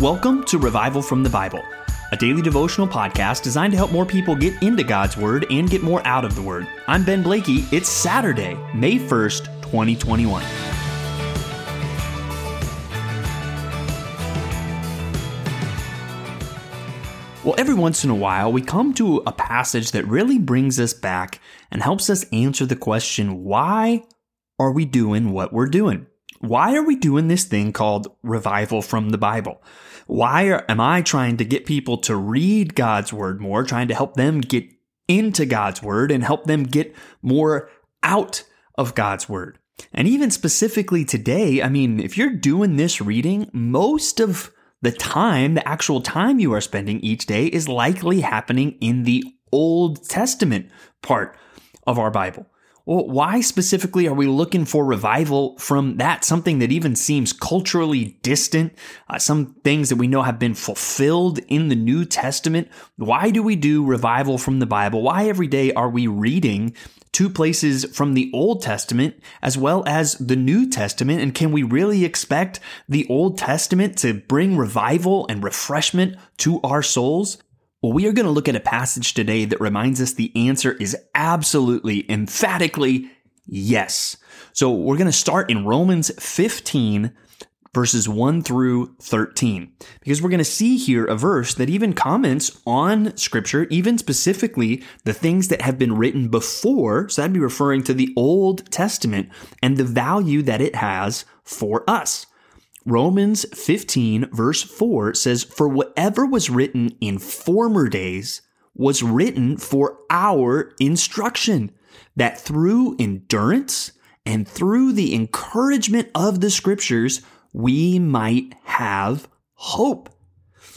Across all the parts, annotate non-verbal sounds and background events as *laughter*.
Welcome to Revival from the Bible, a daily devotional podcast designed to help more people get into God's Word and get more out of the Word. I'm Ben Blakey. It's Saturday, May 1st, 2021. Well, every once in a while, we come to a passage that really brings us back and helps us answer the question why are we doing what we're doing? Why are we doing this thing called revival from the Bible? Why are, am I trying to get people to read God's word more, trying to help them get into God's word and help them get more out of God's word? And even specifically today, I mean, if you're doing this reading, most of the time, the actual time you are spending each day is likely happening in the Old Testament part of our Bible. Well, why specifically are we looking for revival from that? Something that even seems culturally distant, uh, some things that we know have been fulfilled in the New Testament. Why do we do revival from the Bible? Why every day are we reading two places from the Old Testament as well as the New Testament? And can we really expect the Old Testament to bring revival and refreshment to our souls? Well, we are going to look at a passage today that reminds us the answer is absolutely, emphatically yes. So we're going to start in Romans 15, verses 1 through 13, because we're going to see here a verse that even comments on Scripture, even specifically the things that have been written before. So that'd be referring to the Old Testament and the value that it has for us. Romans 15, verse 4 says, For whatever was written in former days was written for our instruction, that through endurance and through the encouragement of the scriptures, we might have hope.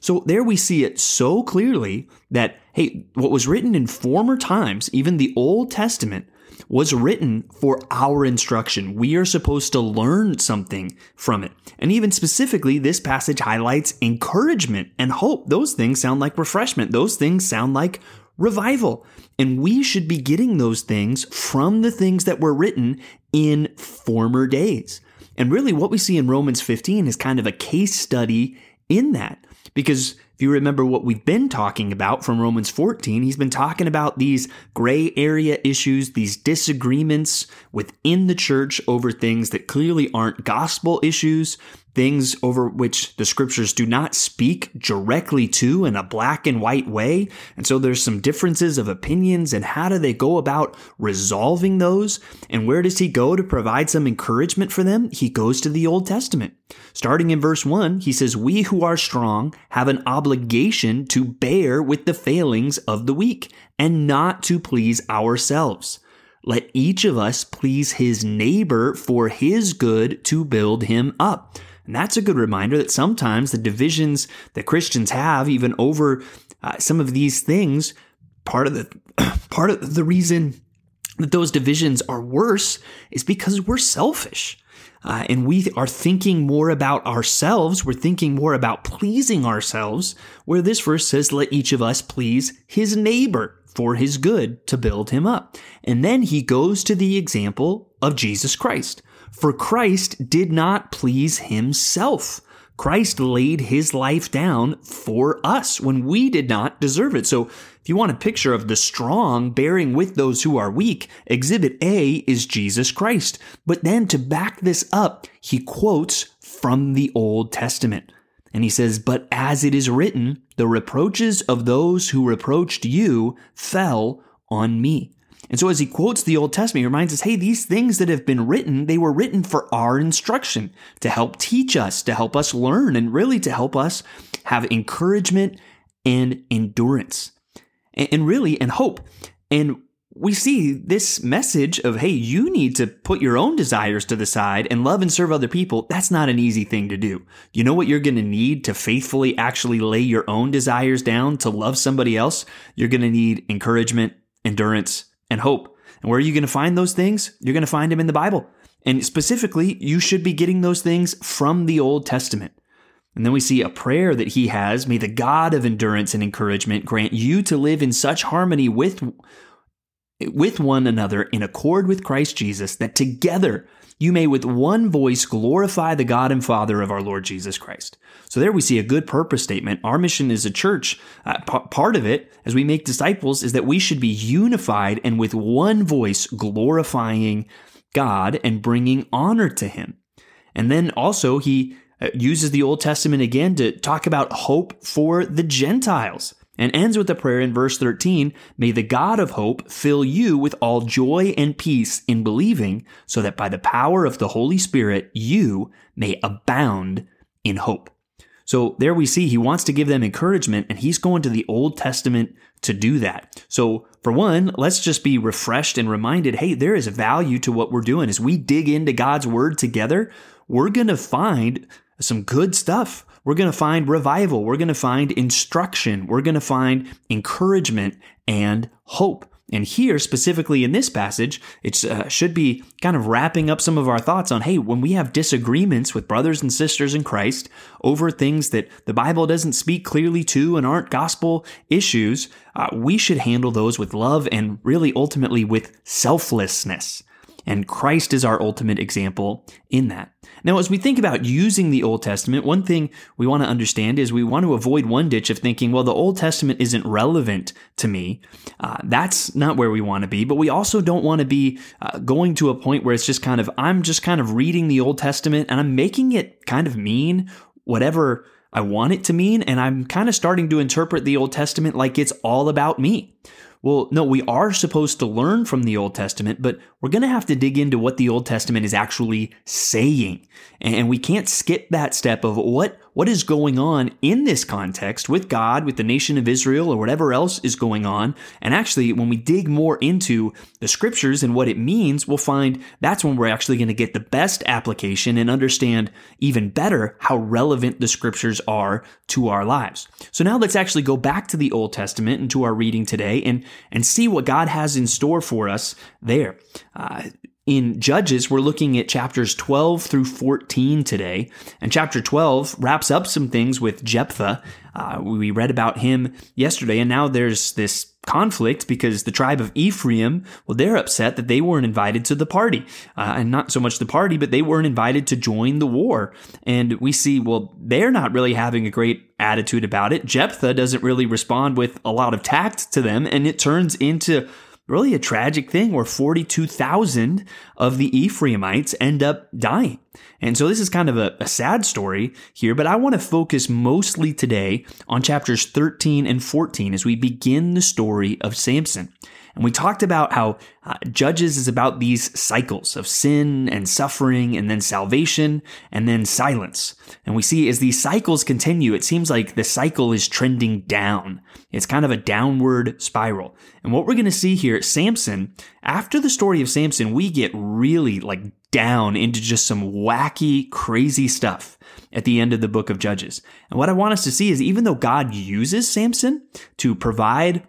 So there we see it so clearly that, hey, what was written in former times, even the Old Testament, was written for our instruction. We are supposed to learn something from it. And even specifically, this passage highlights encouragement and hope. Those things sound like refreshment. Those things sound like revival. And we should be getting those things from the things that were written in former days. And really, what we see in Romans 15 is kind of a case study in that. Because if you remember what we've been talking about from Romans 14, he's been talking about these gray area issues, these disagreements within the church over things that clearly aren't gospel issues, things over which the scriptures do not speak directly to in a black and white way. And so there's some differences of opinions and how do they go about resolving those? And where does he go to provide some encouragement for them? He goes to the Old Testament. Starting in verse 1, he says, We who are strong have an obligation to bear with the failings of the weak and not to please ourselves. Let each of us please his neighbor for his good to build him up. And that's a good reminder that sometimes the divisions that Christians have, even over uh, some of these things, part of the *clears throat* part of the reason that those divisions are worse is because we're selfish. Uh, and we are thinking more about ourselves. We're thinking more about pleasing ourselves, where this verse says, Let each of us please his neighbor for his good to build him up. And then he goes to the example of Jesus Christ. For Christ did not please himself. Christ laid his life down for us when we did not deserve it. So if you want a picture of the strong bearing with those who are weak, exhibit A is Jesus Christ. But then to back this up, he quotes from the Old Testament. And he says, But as it is written, the reproaches of those who reproached you fell on me. And so as he quotes the Old Testament, he reminds us, hey, these things that have been written, they were written for our instruction, to help teach us, to help us learn, and really to help us have encouragement and endurance. And really, and hope. And we see this message of, hey, you need to put your own desires to the side and love and serve other people. That's not an easy thing to do. You know what you're going to need to faithfully actually lay your own desires down to love somebody else? You're going to need encouragement, endurance, and hope. And where are you going to find those things? You're going to find them in the Bible. And specifically, you should be getting those things from the Old Testament. And then we see a prayer that he has May the God of endurance and encouragement grant you to live in such harmony with, with one another in accord with Christ Jesus that together you may with one voice glorify the God and Father of our Lord Jesus Christ. So there we see a good purpose statement. Our mission as a church, uh, p- part of it as we make disciples is that we should be unified and with one voice glorifying God and bringing honor to him. And then also he uh, uses the Old Testament again to talk about hope for the Gentiles and ends with a prayer in verse 13 May the God of hope fill you with all joy and peace in believing, so that by the power of the Holy Spirit you may abound in hope. So there we see he wants to give them encouragement, and he's going to the Old Testament to do that. So, for one, let's just be refreshed and reminded hey, there is value to what we're doing. As we dig into God's word together, we're going to find some good stuff. We're going to find revival. We're going to find instruction. We're going to find encouragement and hope. And here, specifically in this passage, it uh, should be kind of wrapping up some of our thoughts on hey, when we have disagreements with brothers and sisters in Christ over things that the Bible doesn't speak clearly to and aren't gospel issues, uh, we should handle those with love and really ultimately with selflessness. And Christ is our ultimate example in that. Now, as we think about using the Old Testament, one thing we want to understand is we want to avoid one ditch of thinking, well, the Old Testament isn't relevant to me. Uh, that's not where we want to be. But we also don't want to be uh, going to a point where it's just kind of, I'm just kind of reading the Old Testament and I'm making it kind of mean whatever I want it to mean. And I'm kind of starting to interpret the Old Testament like it's all about me. Well, no, we are supposed to learn from the Old Testament, but we're going to have to dig into what the Old Testament is actually saying. And we can't skip that step of what, what is going on in this context with God, with the nation of Israel, or whatever else is going on. And actually, when we dig more into the scriptures and what it means, we'll find that's when we're actually going to get the best application and understand even better how relevant the scriptures are to our lives. So now let's actually go back to the Old Testament and to our reading today and, and see what God has in store for us there. Uh, in Judges, we're looking at chapters 12 through 14 today. And chapter 12 wraps up some things with Jephthah. Uh, we read about him yesterday, and now there's this conflict because the tribe of Ephraim, well, they're upset that they weren't invited to the party. Uh, and not so much the party, but they weren't invited to join the war. And we see, well, they're not really having a great attitude about it. Jephthah doesn't really respond with a lot of tact to them, and it turns into really a tragic thing where 42,000 of the Ephraimites end up dying. And so this is kind of a, a, sad story here, but I want to focus mostly today on chapters 13 and 14 as we begin the story of Samson. And we talked about how uh, Judges is about these cycles of sin and suffering and then salvation and then silence. And we see as these cycles continue, it seems like the cycle is trending down. It's kind of a downward spiral. And what we're going to see here, Samson, after the story of Samson, we get really like down into just some wacky, crazy stuff at the end of the book of Judges. And what I want us to see is even though God uses Samson to provide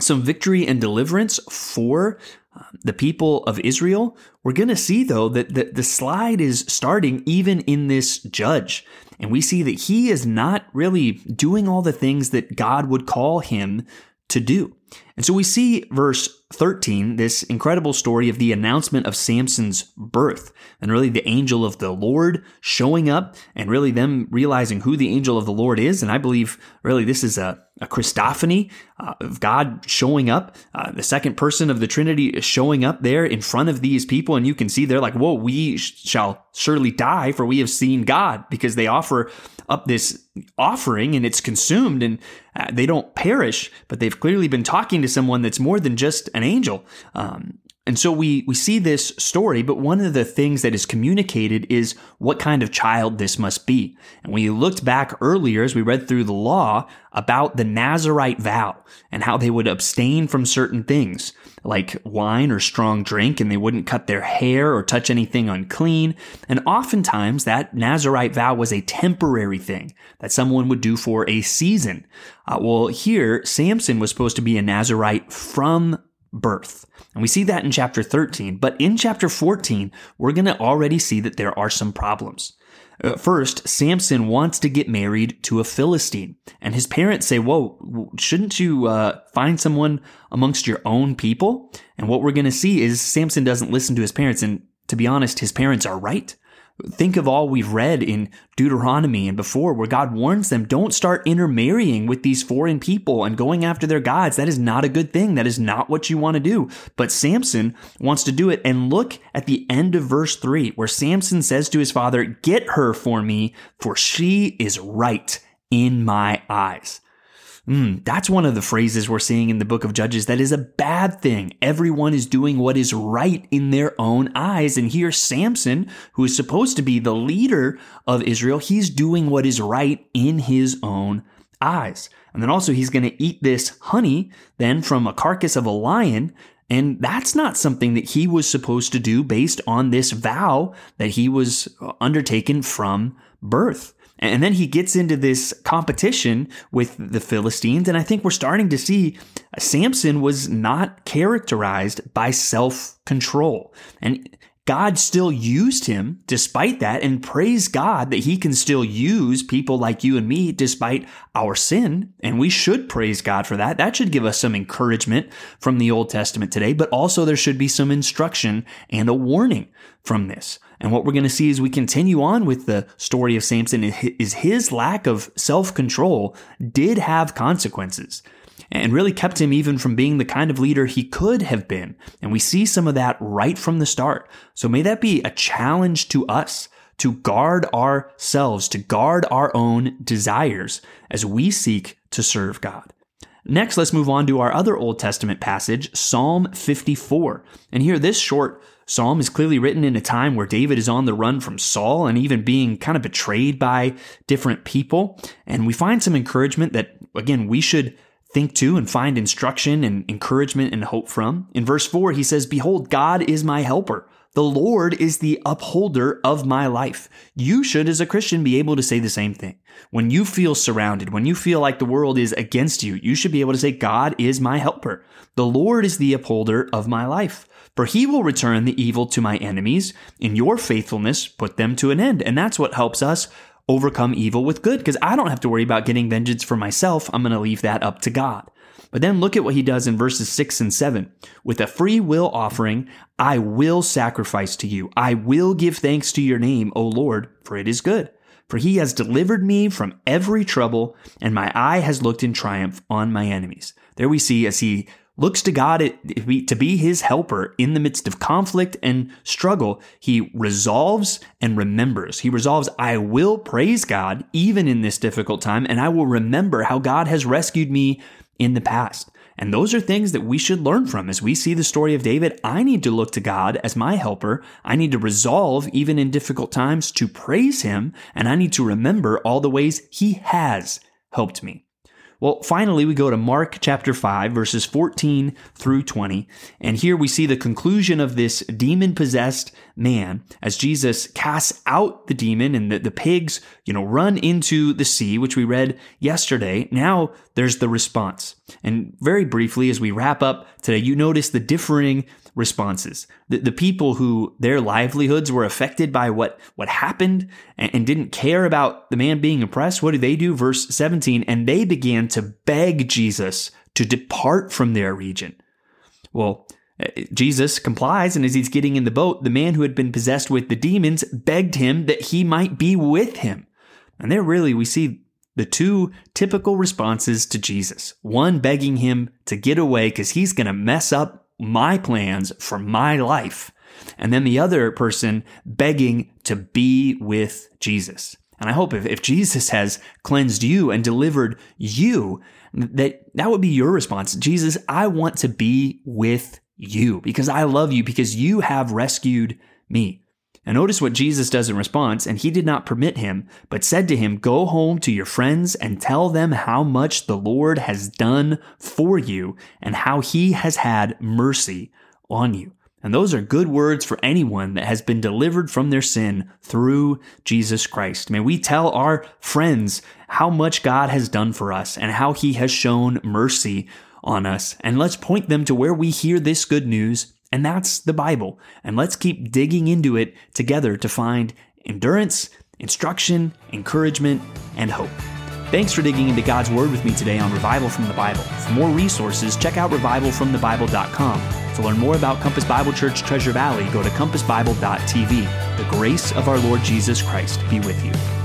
some victory and deliverance for uh, the people of Israel. We're going to see, though, that the, the slide is starting even in this judge. And we see that he is not really doing all the things that God would call him to do. And so we see verse 13, this incredible story of the announcement of Samson's birth, and really the angel of the Lord showing up, and really them realizing who the angel of the Lord is. And I believe really this is a, a Christophany uh, of God showing up, uh, the second person of the Trinity is showing up there in front of these people. And you can see they're like, whoa, we shall surely die, for we have seen God, because they offer up this offering and it's consumed and uh, they don't perish, but they've clearly been talking to someone that's more than just an angel. Um, and so we, we see this story, but one of the things that is communicated is what kind of child this must be. And we looked back earlier as we read through the law about the Nazarite vow and how they would abstain from certain things like wine or strong drink, and they wouldn't cut their hair or touch anything unclean. And oftentimes that Nazarite vow was a temporary thing that someone would do for a season. Uh, well, here, Samson was supposed to be a Nazarite from birth. And we see that in chapter 13. But in chapter 14, we're going to already see that there are some problems. Uh, first, Samson wants to get married to a Philistine. And his parents say, Whoa, shouldn't you uh, find someone amongst your own people? And what we're going to see is Samson doesn't listen to his parents. And to be honest, his parents are right. Think of all we've read in Deuteronomy and before where God warns them don't start intermarrying with these foreign people and going after their gods. That is not a good thing. That is not what you want to do. But Samson wants to do it. And look at the end of verse 3 where Samson says to his father, Get her for me, for she is right in my eyes. Mm, that's one of the phrases we're seeing in the book of Judges that is a bad thing. Everyone is doing what is right in their own eyes. And here, Samson, who is supposed to be the leader of Israel, he's doing what is right in his own eyes. And then also, he's going to eat this honey then from a carcass of a lion. And that's not something that he was supposed to do based on this vow that he was undertaken from birth. And then he gets into this competition with the Philistines. And I think we're starting to see uh, Samson was not characterized by self control. And God still used him despite that, and praise God that he can still use people like you and me despite our sin. And we should praise God for that. That should give us some encouragement from the Old Testament today, but also there should be some instruction and a warning from this. And what we're going to see as we continue on with the story of Samson is his lack of self control did have consequences and really kept him even from being the kind of leader he could have been. And we see some of that right from the start. So may that be a challenge to us to guard ourselves, to guard our own desires as we seek to serve God. Next, let's move on to our other Old Testament passage, Psalm 54. And here, this short psalm is clearly written in a time where David is on the run from Saul and even being kind of betrayed by different people. And we find some encouragement that, again, we should think to and find instruction and encouragement and hope from. In verse 4, he says, Behold, God is my helper. The Lord is the upholder of my life. You should, as a Christian, be able to say the same thing. When you feel surrounded, when you feel like the world is against you, you should be able to say, God is my helper. The Lord is the upholder of my life. For he will return the evil to my enemies. In your faithfulness, put them to an end. And that's what helps us overcome evil with good because I don't have to worry about getting vengeance for myself. I'm going to leave that up to God. But then look at what he does in verses 6 and 7. With a free will offering, I will sacrifice to you. I will give thanks to your name, O Lord, for it is good. For he has delivered me from every trouble, and my eye has looked in triumph on my enemies. There we see as he looks to God to be his helper in the midst of conflict and struggle. He resolves and remembers. He resolves, I will praise God even in this difficult time, and I will remember how God has rescued me in the past. And those are things that we should learn from. As we see the story of David, I need to look to God as my helper. I need to resolve, even in difficult times, to praise him. And I need to remember all the ways he has helped me. Well, finally, we go to Mark chapter 5, verses 14 through 20. And here we see the conclusion of this demon possessed man as Jesus casts out the demon and the, the pigs, you know, run into the sea, which we read yesterday. Now there's the response. And very briefly, as we wrap up today, you notice the differing responses. The, the people who their livelihoods were affected by what, what happened and, and didn't care about the man being oppressed, what do they do? Verse 17, and they began to beg Jesus to depart from their region. Well, Jesus complies, and as he's getting in the boat, the man who had been possessed with the demons begged him that he might be with him. And there, really, we see the two typical responses to Jesus one begging him to get away because he's going to mess up my plans for my life. And then the other person begging to be with Jesus. And I hope if, if Jesus has cleansed you and delivered you, that that would be your response. Jesus, I want to be with you because I love you because you have rescued me. And notice what Jesus does in response, and he did not permit him, but said to him, Go home to your friends and tell them how much the Lord has done for you and how he has had mercy on you. And those are good words for anyone that has been delivered from their sin through Jesus Christ. May we tell our friends how much God has done for us and how he has shown mercy on us. And let's point them to where we hear this good news and that's the Bible. And let's keep digging into it together to find endurance, instruction, encouragement, and hope. Thanks for digging into God's Word with me today on Revival from the Bible. For more resources, check out revivalfromthebible.com. To learn more about Compass Bible Church Treasure Valley, go to compassbible.tv. The grace of our Lord Jesus Christ be with you.